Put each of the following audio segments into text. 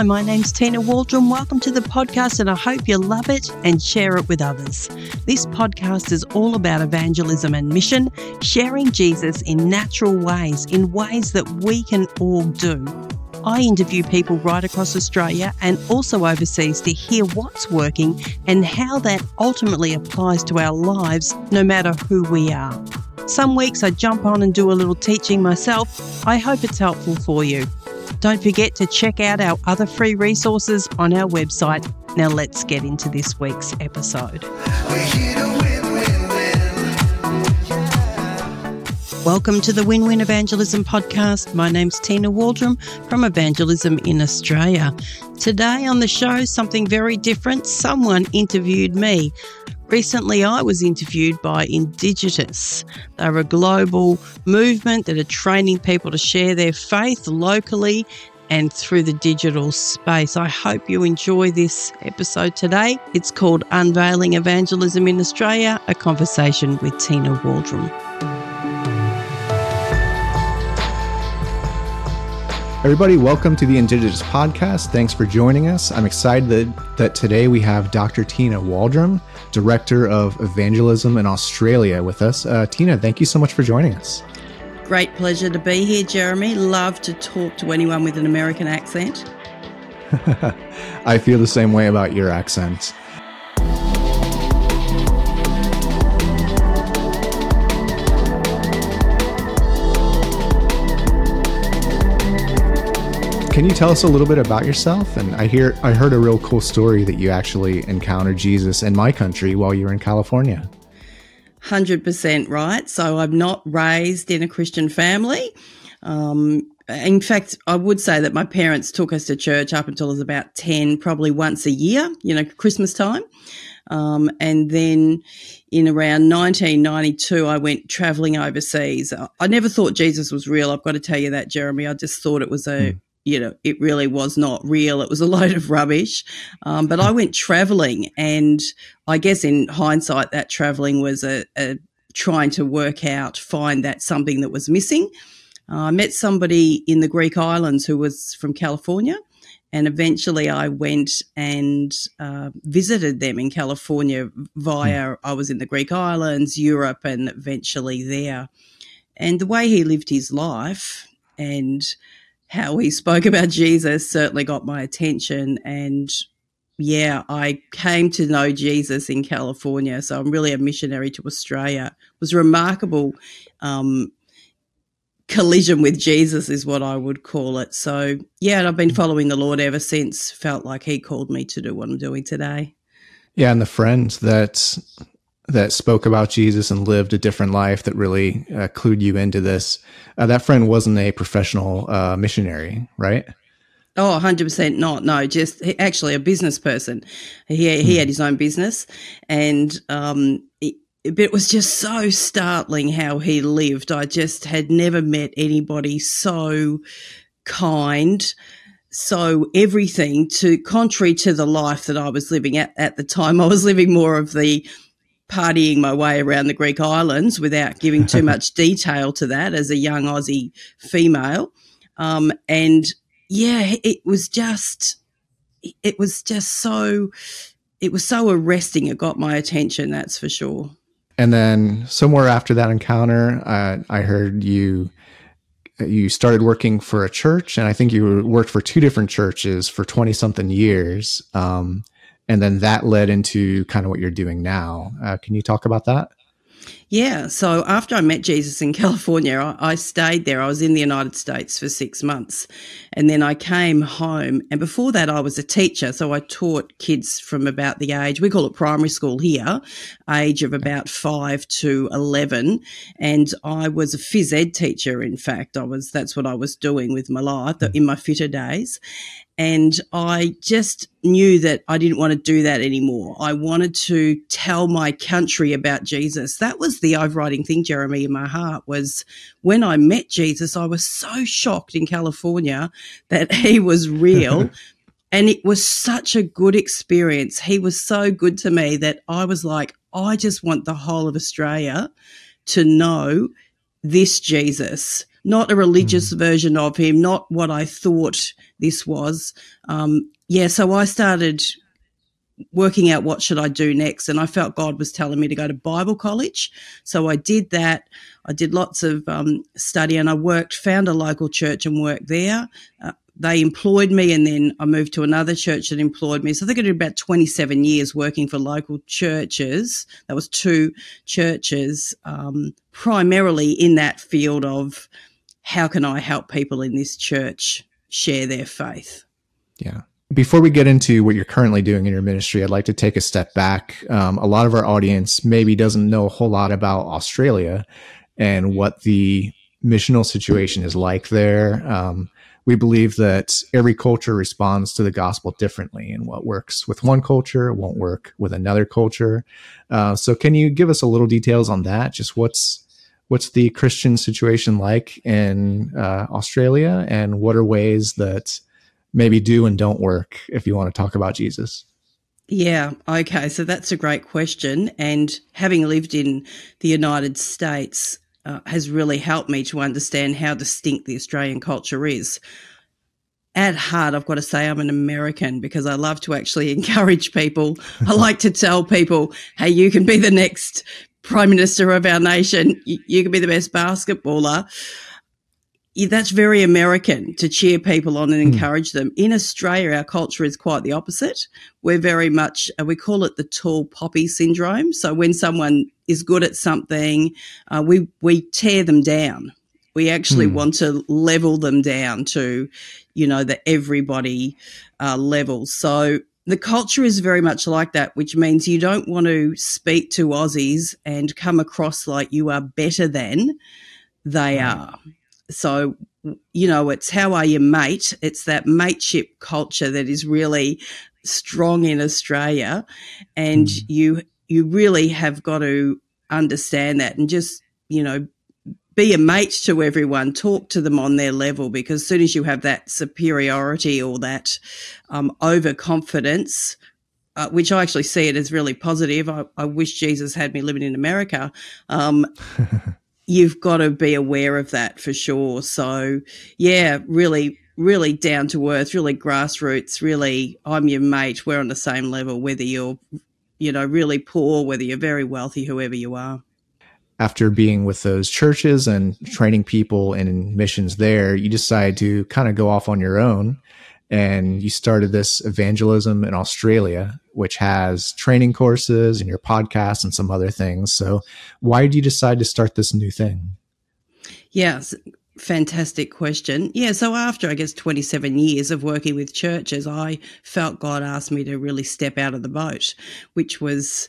Hi, my name's Tina Waldron. Welcome to the podcast, and I hope you love it and share it with others. This podcast is all about evangelism and mission, sharing Jesus in natural ways, in ways that we can all do. I interview people right across Australia and also overseas to hear what's working and how that ultimately applies to our lives, no matter who we are. Some weeks I jump on and do a little teaching myself. I hope it's helpful for you. Don't forget to check out our other free resources on our website. Now, let's get into this week's episode. Welcome to the Win Win Evangelism Podcast. My name's Tina Waldron from Evangelism in Australia. Today on the show, something very different. Someone interviewed me. Recently, I was interviewed by Indigitous. They're a global movement that are training people to share their faith locally and through the digital space. I hope you enjoy this episode today. It's called Unveiling Evangelism in Australia, a conversation with Tina Waldron. Everybody, welcome to the Indigitous podcast. Thanks for joining us. I'm excited that, that today we have Dr. Tina Waldron, Director of Evangelism in Australia, with us. Uh, Tina, thank you so much for joining us. Great pleasure to be here, Jeremy. Love to talk to anyone with an American accent. I feel the same way about your accent. Can you tell us a little bit about yourself? And I hear I heard a real cool story that you actually encountered Jesus in my country while you were in California. 100% right. So I'm not raised in a Christian family. Um, in fact, I would say that my parents took us to church up until I was about 10, probably once a year, you know, Christmas time. Um, and then in around 1992, I went traveling overseas. I never thought Jesus was real. I've got to tell you that, Jeremy. I just thought it was a, mm you know, it really was not real. It was a load of rubbish. Um, but I went traveling, and I guess in hindsight, that traveling was a, a trying to work out, find that something that was missing. Uh, I met somebody in the Greek islands who was from California, and eventually I went and uh, visited them in California via, I was in the Greek islands, Europe, and eventually there. And the way he lived his life and how he spoke about Jesus certainly got my attention. And yeah, I came to know Jesus in California. So I'm really a missionary to Australia. It was remarkable um, collision with Jesus, is what I would call it. So yeah, and I've been following the Lord ever since. Felt like He called me to do what I'm doing today. Yeah, and the friends that that spoke about Jesus and lived a different life that really uh, clued you into this. Uh, that friend wasn't a professional uh, missionary, right? Oh, 100% not. No, just actually a business person. He, he had his own business and, um, it, but it was just so startling how he lived. I just had never met anybody so kind, so everything to contrary to the life that I was living at at the time. I was living more of the partying my way around the Greek islands without giving too much detail to that as a young Aussie female. Um, and yeah, it was just, it was just so, it was so arresting. It got my attention, that's for sure. And then somewhere after that encounter, uh, I heard you you started working for a church, and I think you worked for two different churches for twenty something years. Um, and then that led into kind of what you're doing now. Uh, can you talk about that? Yeah. So after I met Jesus in California, I, I, stayed there. I was in the United States for six months. And then I came home. And before that, I was a teacher. So I taught kids from about the age, we call it primary school here, age of about five to 11. And I was a phys ed teacher. In fact, I was, that's what I was doing with my life in my fitter days. And I just knew that I didn't want to do that anymore. I wanted to tell my country about Jesus. That was the overriding thing, Jeremy, in my heart was when I met Jesus, I was so shocked in California that he was real. and it was such a good experience. He was so good to me that I was like, I just want the whole of Australia to know this Jesus not a religious mm. version of him, not what I thought this was. Um, yeah, so I started working out what should I do next, and I felt God was telling me to go to Bible college. So I did that. I did lots of um, study, and I worked, found a local church, and worked there. Uh, they employed me and then I moved to another church that employed me. So I think I did about 27 years working for local churches. That was two churches, um, primarily in that field of how can I help people in this church share their faith? Yeah. Before we get into what you're currently doing in your ministry, I'd like to take a step back. Um, a lot of our audience maybe doesn't know a whole lot about Australia and what the missional situation is like there. Um, we believe that every culture responds to the gospel differently, and what works with one culture won't work with another culture. Uh, so, can you give us a little details on that? Just what's what's the Christian situation like in uh, Australia, and what are ways that maybe do and don't work if you want to talk about Jesus? Yeah, okay. So that's a great question. And having lived in the United States, uh, has really helped me to understand how distinct the Australian culture is. At heart, I've got to say I'm an American because I love to actually encourage people. I like to tell people, hey, you can be the next prime minister of our nation. You, you can be the best basketballer that's very American to cheer people on and hmm. encourage mm. them. In Australia, our culture is quite the opposite. We're very much, uh, we call it the tall poppy syndrome. So when someone is good at something, uh, we, we tear them down. We actually mm. want to level them down to, you know, the everybody uh, level. So the culture is very much like that, which means you don't want to speak to Aussies and come across like you are better than they are so, you know, it's how are you, mate? It's that mateship culture that is really strong in Australia. And mm. you, you really have got to understand that and just, you know, be a mate to everyone, talk to them on their level, because as soon as you have that superiority or that um, overconfidence, uh, which I actually see it as really positive. I, I, wish Jesus had me living in America. Um, you've got to be aware of that for sure. So, yeah, really, really down to earth, really grassroots, really, I'm your mate. We're on the same level, whether you're, you know, really poor, whether you're very wealthy, whoever you are. After being with those churches and training people in missions there, you decide to kind of go off on your own and you started this evangelism in Australia, which has training courses and your podcast and some other things. So, why did you decide to start this new thing? Yes, fantastic question. Yeah, so after I guess 27 years of working with churches, I felt God asked me to really step out of the boat, which was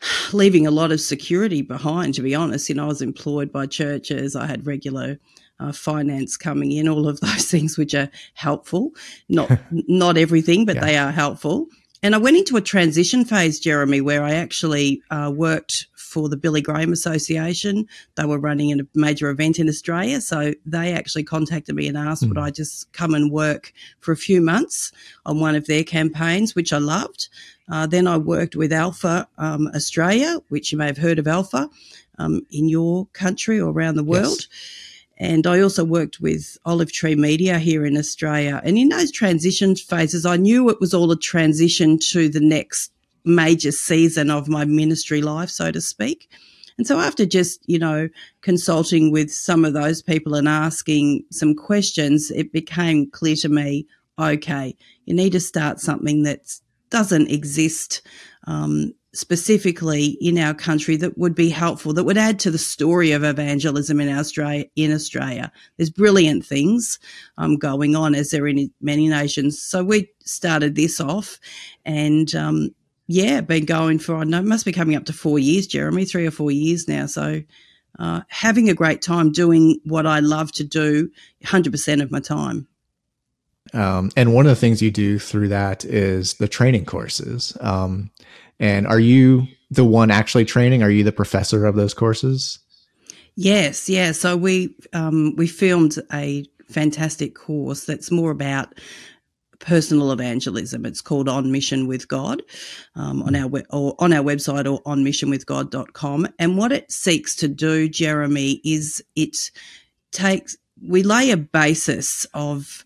leaving a lot of security behind, to be honest. You know, I was employed by churches, I had regular uh, finance coming in, all of those things which are helpful. Not not everything, but yeah. they are helpful. And I went into a transition phase, Jeremy, where I actually uh, worked for the Billy Graham Association. They were running a major event in Australia. So they actually contacted me and asked mm. would I just come and work for a few months on one of their campaigns, which I loved. Uh, then I worked with Alpha um, Australia, which you may have heard of Alpha um, in your country or around the world. Yes. And I also worked with Olive Tree Media here in Australia. And in those transition phases, I knew it was all a transition to the next major season of my ministry life, so to speak. And so after just, you know, consulting with some of those people and asking some questions, it became clear to me, okay, you need to start something that doesn't exist um, specifically in our country that would be helpful, that would add to the story of evangelism in Australia. In Australia, there's brilliant things um, going on as there are in many nations. So we started this off, and um, yeah, been going for I know must be coming up to four years, Jeremy, three or four years now. So. Uh, having a great time doing what I love to do 100% of my time. Um, and one of the things you do through that is the training courses. Um, and are you the one actually training? Are you the professor of those courses? Yes, yeah. So we um, we filmed a fantastic course that's more about personal evangelism. It's called On Mission with God um, on our we- or on our website or on. And what it seeks to do, Jeremy, is it takes we lay a basis of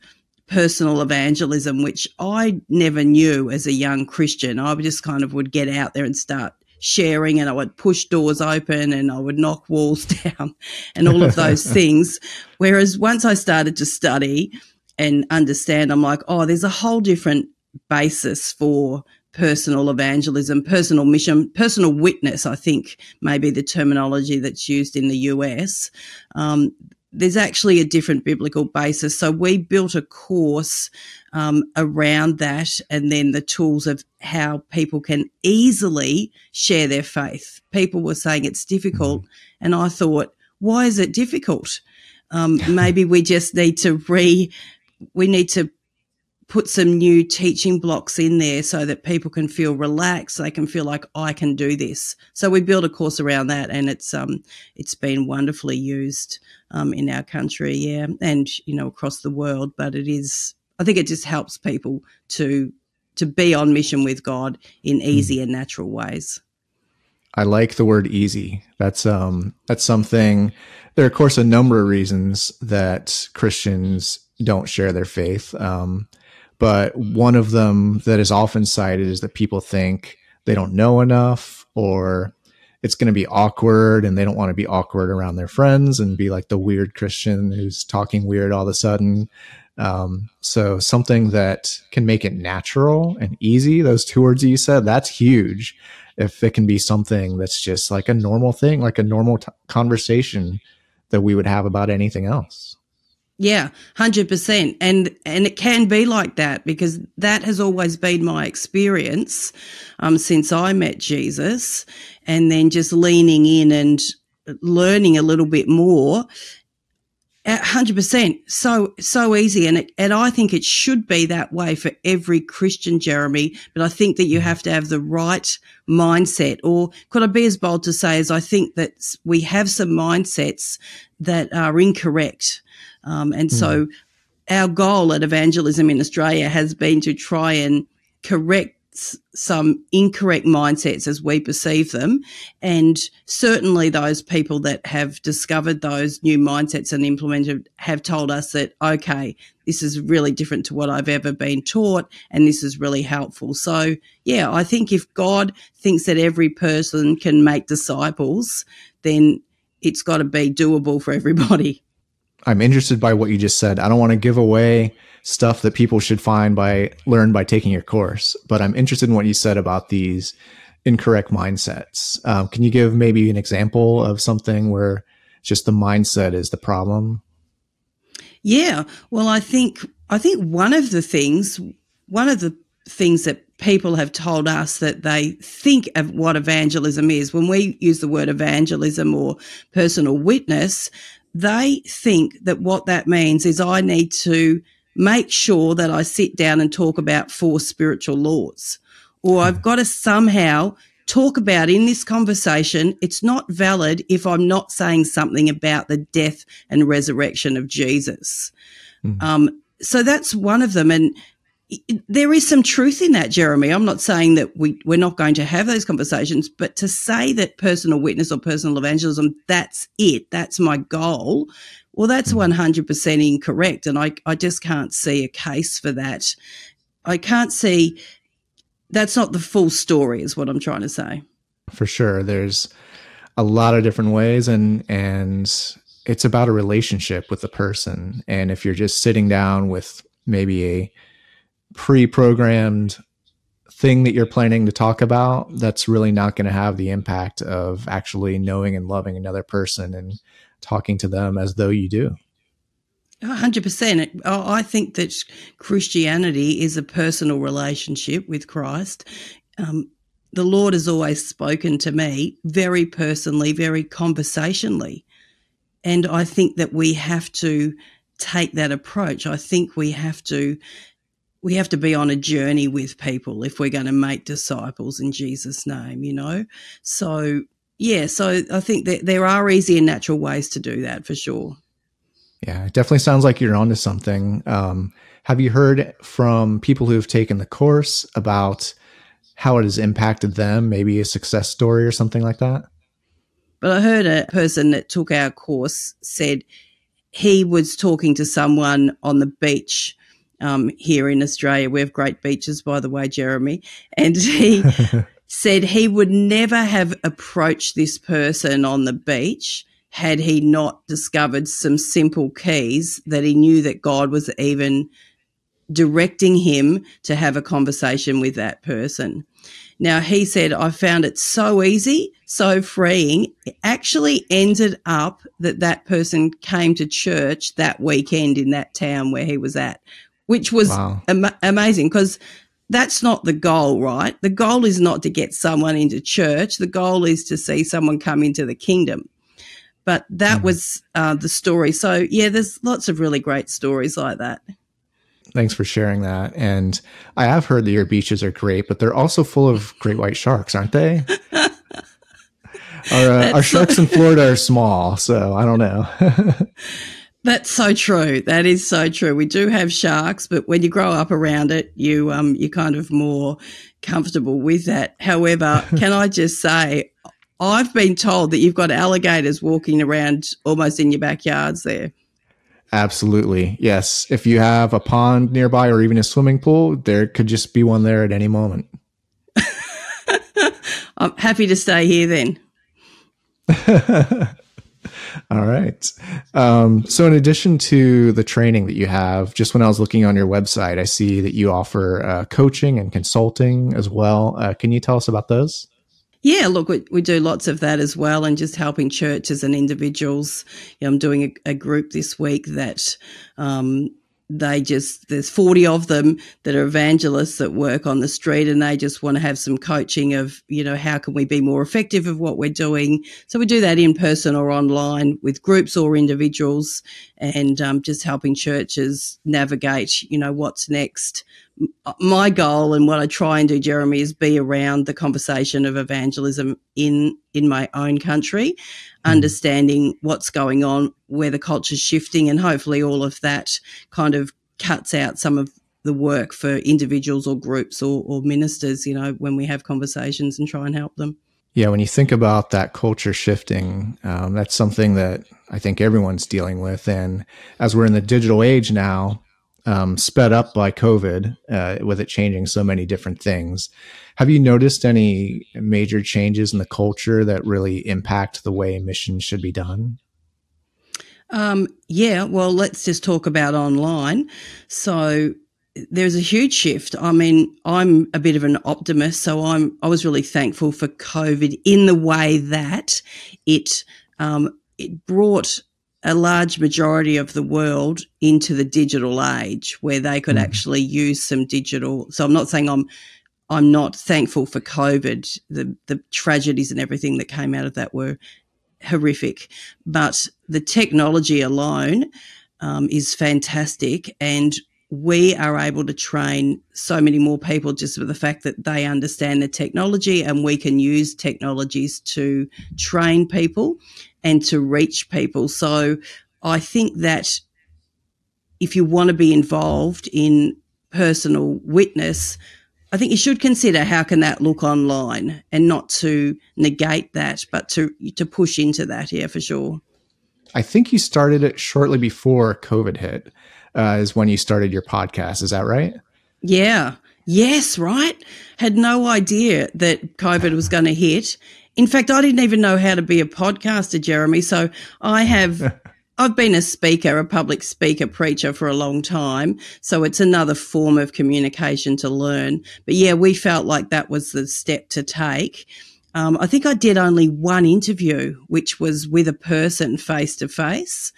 personal evangelism, which I never knew as a young Christian. I just kind of would get out there and start sharing and I would push doors open and I would knock walls down and all of those things. Whereas once I started to study and understand, I'm like, oh, there's a whole different basis for personal evangelism, personal mission, personal witness, I think maybe the terminology that's used in the US. Um, there's actually a different biblical basis. So we built a course um, around that and then the tools of how people can easily share their faith. People were saying it's difficult. Mm-hmm. And I thought, why is it difficult? Um, maybe we just need to re, we need to put some new teaching blocks in there so that people can feel relaxed. They can feel like I can do this. So we built a course around that, and it's um it's been wonderfully used um, in our country, yeah, and you know across the world. But it is, I think, it just helps people to to be on mission with God in easy mm. and natural ways. I like the word easy. That's um that's something there are of course a number of reasons that Christians don't share their faith. Um, but one of them that is often cited is that people think they don't know enough or it's going to be awkward and they don't want to be awkward around their friends and be like the weird Christian who's talking weird all of a sudden. Um, so something that can make it natural and easy, those two words you said, that's huge. If it can be something that's just like a normal thing, like a normal t- conversation that we would have about anything else. Yeah, 100%. And and it can be like that because that has always been my experience um, since I met Jesus and then just leaning in and learning a little bit more. hundred percent, so so easy, and it, and I think it should be that way for every Christian, Jeremy. But I think that you have to have the right mindset, or could I be as bold to say as I think that we have some mindsets that are incorrect um, and mm. so our goal at Evangelism in Australia has been to try and correct some incorrect mindsets as we perceive them. And certainly those people that have discovered those new mindsets and implemented have told us that, okay, this is really different to what I've ever been taught. And this is really helpful. So yeah, I think if God thinks that every person can make disciples, then it's got to be doable for everybody. I'm interested by what you just said. I don't want to give away stuff that people should find by learn by taking your course, but I'm interested in what you said about these incorrect mindsets. Um, can you give maybe an example of something where just the mindset is the problem? Yeah, well, I think I think one of the things, one of the things that people have told us that they think of what evangelism is. When we use the word evangelism or personal witness, they think that what that means is I need to make sure that I sit down and talk about four spiritual laws, or I've got to somehow talk about in this conversation. It's not valid if I'm not saying something about the death and resurrection of Jesus. Mm-hmm. Um, so that's one of them. And there is some truth in that, Jeremy. I'm not saying that we, we're not going to have those conversations, but to say that personal witness or personal evangelism, that's it, that's my goal, well, that's 100% hmm. incorrect. And I, I just can't see a case for that. I can't see that's not the full story, is what I'm trying to say. For sure. There's a lot of different ways, and, and it's about a relationship with the person. And if you're just sitting down with maybe a pre-programmed thing that you're planning to talk about that's really not going to have the impact of actually knowing and loving another person and talking to them as though you do. 100%. I think that Christianity is a personal relationship with Christ. Um, the Lord has always spoken to me very personally, very conversationally. And I think that we have to take that approach. I think we have to we have to be on a journey with people if we're going to make disciples in Jesus' name, you know? So, yeah, so I think that there are easy and natural ways to do that for sure. Yeah, it definitely sounds like you're onto something. Um, have you heard from people who have taken the course about how it has impacted them, maybe a success story or something like that? But I heard a person that took our course said he was talking to someone on the beach um, here in Australia. We have great beaches, by the way, Jeremy. And he said he would never have approached this person on the beach had he not discovered some simple keys that he knew that God was even directing him to have a conversation with that person. Now, he said, I found it so easy, so freeing. It actually ended up that that person came to church that weekend in that town where he was at, which was wow. am- amazing because that's not the goal, right? The goal is not to get someone into church. The goal is to see someone come into the kingdom. But that mm. was uh, the story. So, yeah, there's lots of really great stories like that. Thanks for sharing that. And I have heard that your beaches are great, but they're also full of great white sharks, aren't they? our, uh, our sharks in Florida are small, so I don't know. That's so true. That is so true. We do have sharks, but when you grow up around it, you um you're kind of more comfortable with that. However, can I just say I've been told that you've got alligators walking around almost in your backyards there. Absolutely. Yes. If you have a pond nearby or even a swimming pool, there could just be one there at any moment. I'm happy to stay here then. All right. Um, so, in addition to the training that you have, just when I was looking on your website, I see that you offer uh, coaching and consulting as well. Uh, can you tell us about those? Yeah, look, we, we do lots of that as well, and just helping churches and individuals. You know, I'm doing a, a group this week that um, they just there's 40 of them that are evangelists that work on the street and they just want to have some coaching of you know how can we be more effective of what we're doing? So we do that in person or online with groups or individuals and um, just helping churches navigate you know what's next my goal and what I try and do, Jeremy, is be around the conversation of evangelism in in my own country, mm. understanding what's going on, where the culture's shifting, and hopefully all of that kind of cuts out some of the work for individuals or groups or, or ministers. You know, when we have conversations and try and help them. Yeah, when you think about that culture shifting, um, that's something that I think everyone's dealing with. And as we're in the digital age now, um, sped up by COVID, uh, with it changing so many different things. Have you noticed any major changes in the culture that really impact the way missions should be done? Um, yeah, well, let's just talk about online. So there's a huge shift. I mean, I'm a bit of an optimist, so I'm I was really thankful for COVID in the way that it um, it brought a large majority of the world into the digital age where they could mm. actually use some digital. So I'm not saying I'm I'm not thankful for COVID. The the tragedies and everything that came out of that were horrific, but the technology alone um, is fantastic, and we are able to train so many more people just with the fact that they understand the technology and we can use technologies to train people and to reach people. So I think that if you want to be involved in personal witness, I think you should consider how can that look online and not to negate that, but to to push into that. Yeah, for sure. I think you started it shortly before COVID hit. Uh, is when you started your podcast. Is that right? Yeah. Yes. Right. Had no idea that COVID was going to hit, in fact, I didn't even know how to be a podcaster, Jeremy. So I have. I've been a speaker, a public speaker, preacher for a long time. So it's another form of communication to learn. But yeah, we felt like that was the step to take. Um, I think I did only one interview, which was with a person face to face,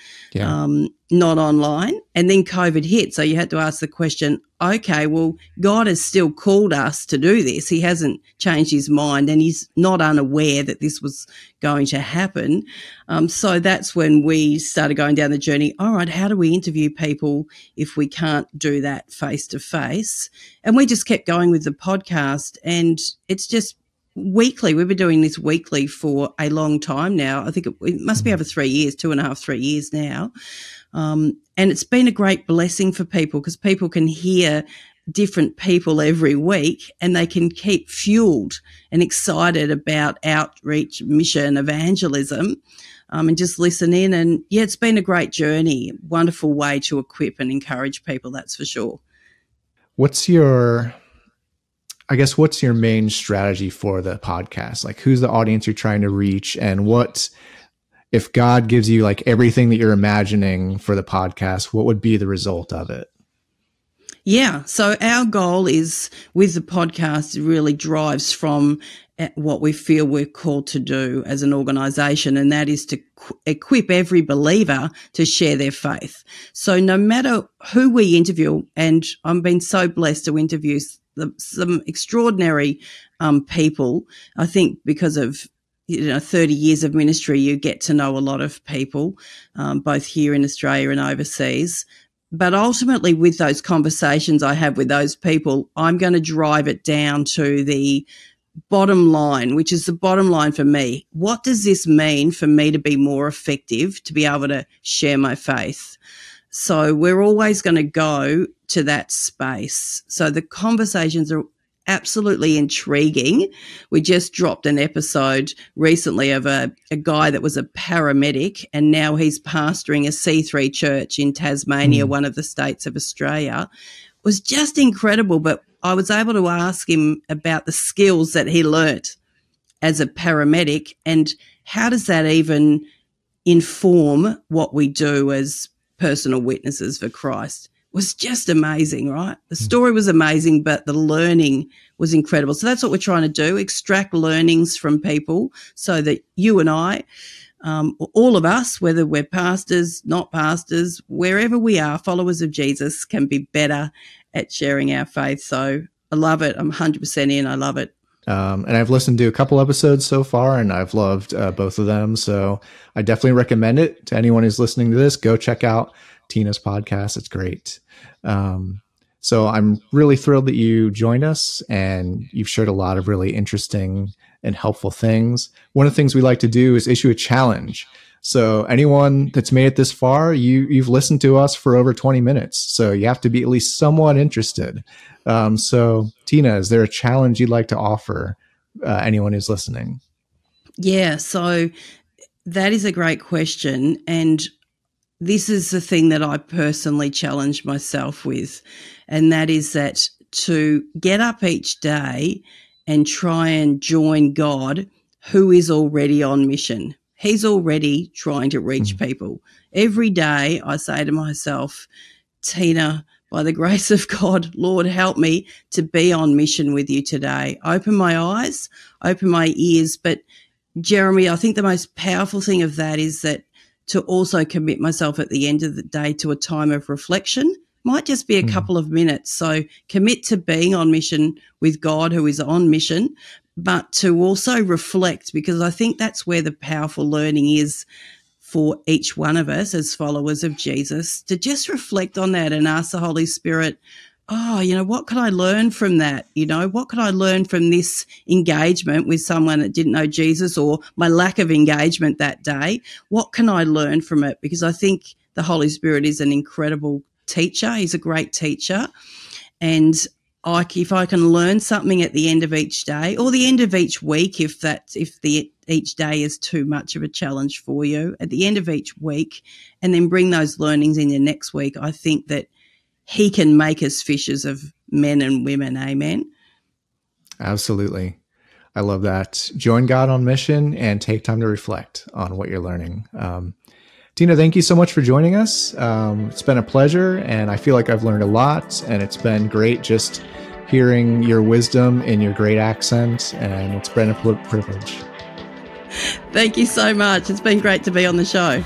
not online. And then COVID hit. So you had to ask the question, okay, well, God has still called us to do this. He hasn't changed his mind and he's not unaware that this was going to happen. Um, so that's when we started going down the journey. All right, how do we interview people if we can't do that face to face? And we just kept going with the podcast and it's just weekly. We've been doing this weekly for a long time now. I think it, it must be over three years, two and a half, three years now. Um, and it's been a great blessing for people because people can hear different people every week and they can keep fueled and excited about outreach, mission, evangelism. um, and just listen in. And yeah, it's been a great journey, wonderful way to equip and encourage people, that's for sure. What's your, I guess, what's your main strategy for the podcast? Like, who's the audience you're trying to reach, and what, if God gives you like everything that you're imagining for the podcast, what would be the result of it? Yeah. So our goal is with the podcast really drives from eh, what we feel we're called to do as an organization, and that is to equip every believer to share their faith. So no matter who we interview, and I've been so blessed to interview some extraordinary um, people, I think because of you know 30 years of ministry you get to know a lot of people um, both here in australia and overseas but ultimately, with those conversations I have with those people, I'm going to drive it down to the bottom line, which is the bottom line for me. What does this mean for me to be more effective, to be able to share my faith? So we're always going to go to that space. So the conversations are absolutely intriguing. We just dropped an episode recently of a, a guy that was a paramedic and now he's pastoring a C3 church in Tasmania, mm. one of the states of Australia. It was just incredible, but I was able to ask him about the skills that he learnt as a paramedic and how does that even inform what we do as personal witnesses for Christ was just amazing, right? The hmm. story was amazing, but the learning was incredible. So that's what we're trying to do extract learnings from people so that you and I, um, all of us, whether we're pastors, not pastors, wherever we are, followers of Jesus, can be better at sharing our faith. So I love it. I'm 100% in. I love it. Um, and I've listened to a couple episodes so far, and I've loved uh, both of them. So I definitely recommend it to anyone who's listening to this. Go check out Tina's podcast. It's great. Um, so I'm really thrilled that you joined us and you've shared a lot of really interesting and helpful things. One of the things we like to do is issue a challenge. So anyone that's made it this far, you you've listened to us for over 20 minutes. So you have to be at least somewhat interested. Um, so Tina, is there a challenge you'd like to offer uh, anyone who's listening? Yeah. So that is a great question, and this is the thing that I personally challenge myself with, and that is that to get up each day and try and join God, who is already on mission. He's already trying to reach mm-hmm. people. Every day I say to myself, Tina, by the grace of God, Lord, help me to be on mission with you today. Open my eyes, open my ears. But Jeremy, I think the most powerful thing of that is that to also commit myself at the end of the day to a time of reflection. Might just be a mm. couple of minutes. So commit to being on mission with God, who is on mission, but to also reflect, because I think that's where the powerful learning is for each one of us as followers of Jesus to just reflect on that and ask the Holy Spirit, oh, you know, what can I learn from that? You know, what can I learn from this engagement with someone that didn't know Jesus or my lack of engagement that day? What can I learn from it? Because I think the Holy Spirit is an incredible teacher. He's a great teacher. And I, if I can learn something at the end of each day or the end of each week, if that's, if the, each day is too much of a challenge for you at the end of each week and then bring those learnings in the next week, I think that he can make us fishers of men and women. Amen. Absolutely. I love that. Join God on mission and take time to reflect on what you're learning. Um, Tina, thank you so much for joining us. Um, it's been a pleasure, and I feel like I've learned a lot, and it's been great just hearing your wisdom in your great accent, and it's been a privilege. Thank you so much. It's been great to be on the show.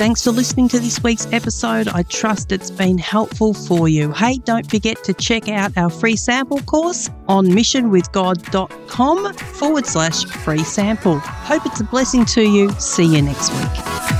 Thanks for listening to this week's episode. I trust it's been helpful for you. Hey, don't forget to check out our free sample course on missionwithgod.com forward slash free sample. Hope it's a blessing to you. See you next week.